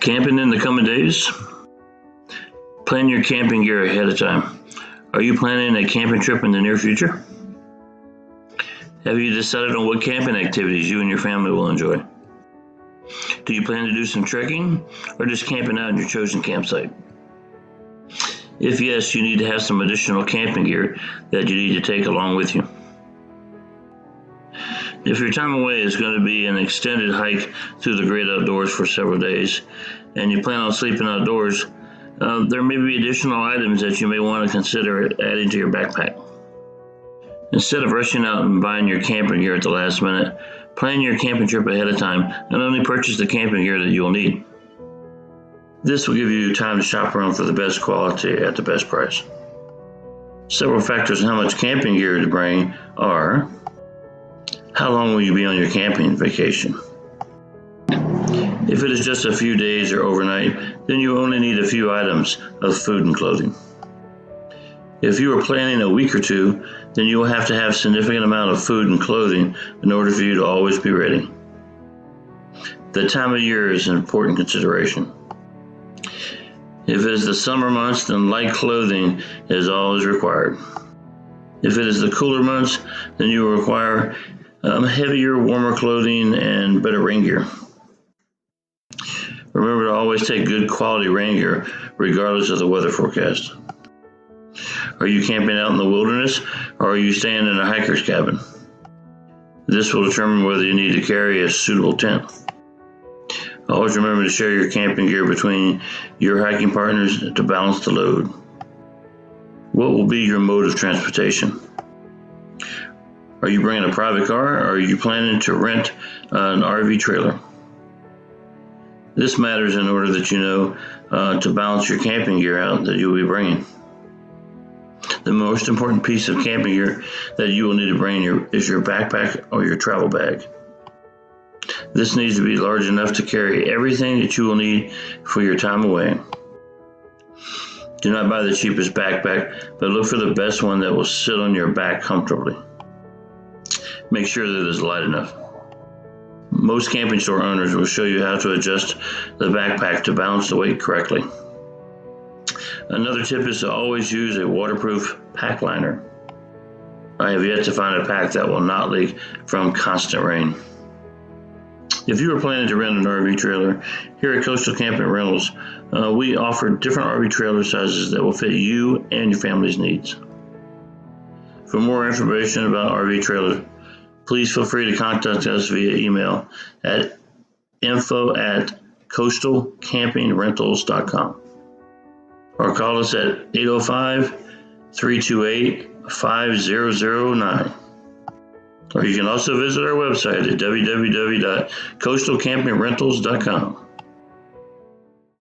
Camping in the coming days? Plan your camping gear ahead of time. Are you planning a camping trip in the near future? Have you decided on what camping activities you and your family will enjoy? Do you plan to do some trekking or just camping out in your chosen campsite? If yes, you need to have some additional camping gear that you need to take along with you. If your time away is going to be an extended hike through the great outdoors for several days and you plan on sleeping outdoors, uh, there may be additional items that you may want to consider adding to your backpack. Instead of rushing out and buying your camping gear at the last minute, plan your camping trip ahead of time and only purchase the camping gear that you will need. This will give you time to shop around for the best quality at the best price. Several factors in how much camping gear to bring are how long will you be on your camping vacation? If it is just a few days or overnight, then you only need a few items of food and clothing. If you are planning a week or two, then you will have to have significant amount of food and clothing in order for you to always be ready. The time of year is an important consideration. If it is the summer months, then light clothing is always required. If it is the cooler months, then you will require um, heavier, warmer clothing and better rain gear. Remember to always take good quality rain gear, regardless of the weather forecast. Are you camping out in the wilderness or are you staying in a hiker's cabin? This will determine whether you need to carry a suitable tent. Always remember to share your camping gear between your hiking partners to balance the load. What will be your mode of transportation? Are you bringing a private car or are you planning to rent an RV trailer? This matters in order that you know uh, to balance your camping gear out that you'll be bringing. The most important piece of camping gear that you will need to bring your, is your backpack or your travel bag. This needs to be large enough to carry everything that you will need for your time away. Do not buy the cheapest backpack, but look for the best one that will sit on your back comfortably. Make sure that it is light enough. Most camping store owners will show you how to adjust the backpack to balance the weight correctly. Another tip is to always use a waterproof pack liner. I have yet to find a pack that will not leak from constant rain. If you are planning to rent an RV trailer, here at Coastal Camping Rentals, uh, we offer different RV trailer sizes that will fit you and your family's needs. For more information about RV trailers, please feel free to contact us via email at info at coastalcampingrentals.com or call us at 805 328 5009. Or you can also visit our website at www.coastalcampingrentals.com.